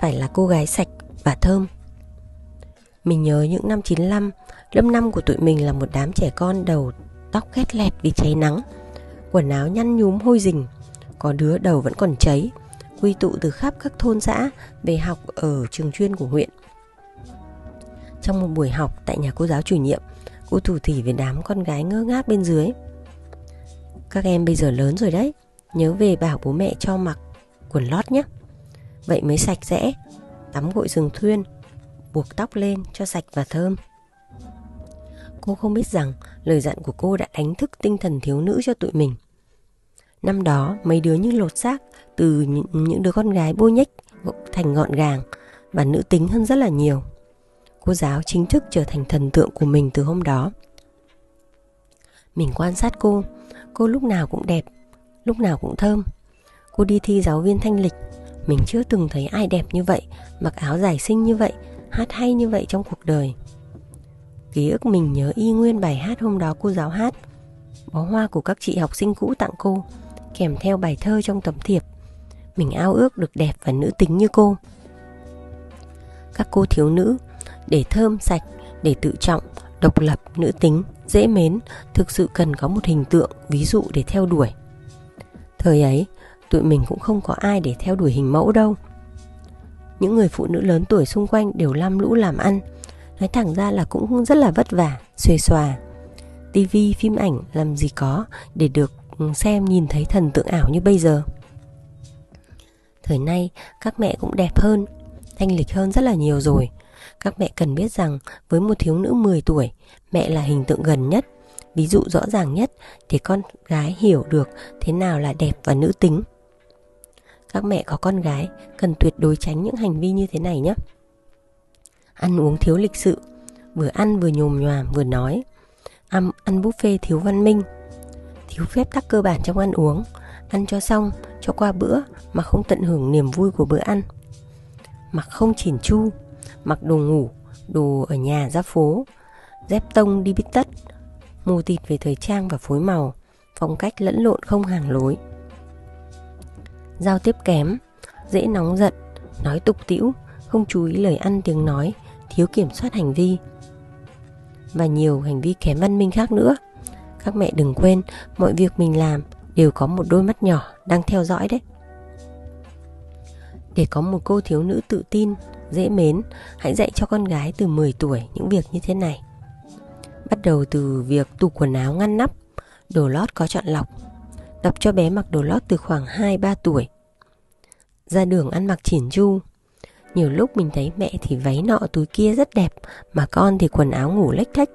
phải là cô gái sạch và thơm. Mình nhớ những năm 95, lớp năm của tụi mình là một đám trẻ con đầu tóc khét lẹt vì cháy nắng, quần áo nhăn nhúm hôi rình, có đứa đầu vẫn còn cháy, quy tụ từ khắp các thôn xã về học ở trường chuyên của huyện. Trong một buổi học tại nhà cô giáo chủ nhiệm, cô thủ thỉ với đám con gái ngơ ngác bên dưới. Các em bây giờ lớn rồi đấy, nhớ về bảo bố mẹ cho mặc quần lót nhé. Vậy mới sạch sẽ, tắm gội rừng thuyên, buộc tóc lên cho sạch và thơm. Cô không biết rằng lời dặn của cô đã đánh thức tinh thần thiếu nữ cho tụi mình. Năm đó mấy đứa như lột xác từ những đứa con gái bôi nhách thành gọn gàng và nữ tính hơn rất là nhiều. Cô giáo chính thức trở thành thần tượng của mình từ hôm đó. Mình quan sát cô, cô lúc nào cũng đẹp, lúc nào cũng thơm. Cô đi thi giáo viên thanh lịch, mình chưa từng thấy ai đẹp như vậy, mặc áo dài xinh như vậy, hát hay như vậy trong cuộc đời. Ký ức mình nhớ y nguyên bài hát hôm đó cô giáo hát Bó hoa của các chị học sinh cũ tặng cô Kèm theo bài thơ trong tấm thiệp Mình ao ước được đẹp và nữ tính như cô Các cô thiếu nữ Để thơm sạch, để tự trọng, độc lập, nữ tính, dễ mến Thực sự cần có một hình tượng, ví dụ để theo đuổi Thời ấy, tụi mình cũng không có ai để theo đuổi hình mẫu đâu. Những người phụ nữ lớn tuổi xung quanh đều lam lũ làm ăn. Nói thẳng ra là cũng rất là vất vả, xuề xòa. Tivi phim ảnh làm gì có để được ừ, xem nhìn thấy thần tượng ảo như bây giờ. Thời nay, các mẹ cũng đẹp hơn, thanh lịch hơn rất là nhiều rồi. Các mẹ cần biết rằng với một thiếu nữ 10 tuổi, mẹ là hình tượng gần nhất, ví dụ rõ ràng nhất để con gái hiểu được thế nào là đẹp và nữ tính các mẹ có con gái cần tuyệt đối tránh những hành vi như thế này nhé. Ăn uống thiếu lịch sự vừa ăn vừa nhồm nhòm vừa nói. Ăn, ăn buffet thiếu văn minh thiếu phép tắc cơ bản trong ăn uống. Ăn cho xong cho qua bữa mà không tận hưởng niềm vui của bữa ăn. Mặc không chỉn chu mặc đồ ngủ đồ ở nhà ra phố. Dép tông đi bít tất mù tịt về thời trang và phối màu. Phong cách lẫn lộn không hàng lối giao tiếp kém, dễ nóng giận, nói tục tĩu, không chú ý lời ăn tiếng nói, thiếu kiểm soát hành vi. Và nhiều hành vi kém văn minh khác nữa. Các mẹ đừng quên, mọi việc mình làm đều có một đôi mắt nhỏ đang theo dõi đấy. Để có một cô thiếu nữ tự tin, dễ mến, hãy dạy cho con gái từ 10 tuổi những việc như thế này. Bắt đầu từ việc tủ quần áo ngăn nắp, đồ lót có chọn lọc tập cho bé mặc đồ lót từ khoảng 2-3 tuổi. Ra đường ăn mặc chỉn chu. Nhiều lúc mình thấy mẹ thì váy nọ túi kia rất đẹp Mà con thì quần áo ngủ lếch thách.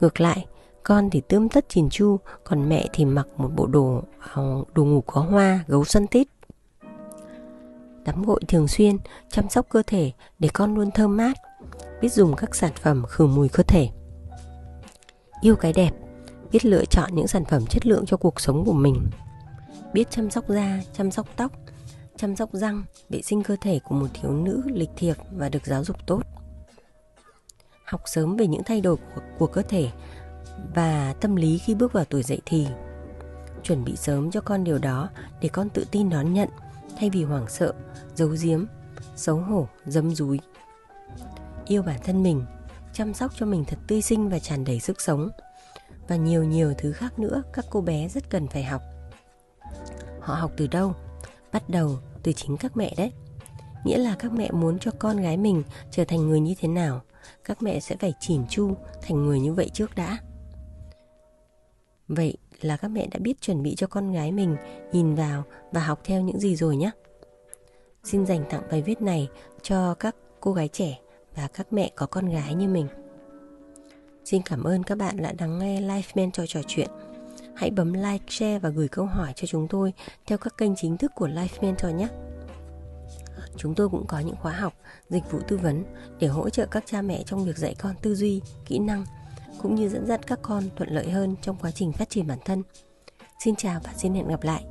Ngược lại Con thì tươm tất chỉn chu Còn mẹ thì mặc một bộ đồ ờ, Đồ ngủ có hoa, gấu xuân tít. Tắm gội thường xuyên Chăm sóc cơ thể Để con luôn thơm mát Biết dùng các sản phẩm khử mùi cơ thể. Yêu cái đẹp Biết lựa chọn những sản phẩm chất lượng cho cuộc sống của mình Biết chăm sóc da, chăm sóc tóc chăm sóc răng, vệ sinh cơ thể của một thiếu nữ lịch thiệp và được giáo dục tốt. Học sớm về những thay đổi của, của cơ thể và tâm lý khi bước vào tuổi dậy thì. Chuẩn bị sớm cho con điều đó để con tự tin đón nhận thay vì hoảng sợ, giấu giếm, xấu hổ, dâm dúi. Yêu bản thân mình, chăm sóc cho mình thật tươi sinh và tràn đầy sức sống. Và nhiều nhiều thứ khác nữa các cô bé rất cần phải học. Họ học từ đâu? bắt đầu từ chính các mẹ đấy nghĩa là các mẹ muốn cho con gái mình trở thành người như thế nào, các mẹ sẽ phải chỉn chu thành người như vậy trước đã vậy là các mẹ đã biết chuẩn bị cho con gái mình nhìn vào và học theo những gì rồi nhé xin dành tặng bài viết này cho các cô gái trẻ và các mẹ có con gái như mình xin cảm ơn các bạn đã lắng nghe life mentor trò chuyện hãy bấm like, share và gửi câu hỏi cho chúng tôi theo các kênh chính thức của Life Mentor nhé. chúng tôi cũng có những khóa học, dịch vụ tư vấn để hỗ trợ các cha mẹ trong việc dạy con tư duy, kỹ năng cũng như dẫn dắt các con thuận lợi hơn trong quá trình phát triển bản thân. Xin chào và xin hẹn gặp lại.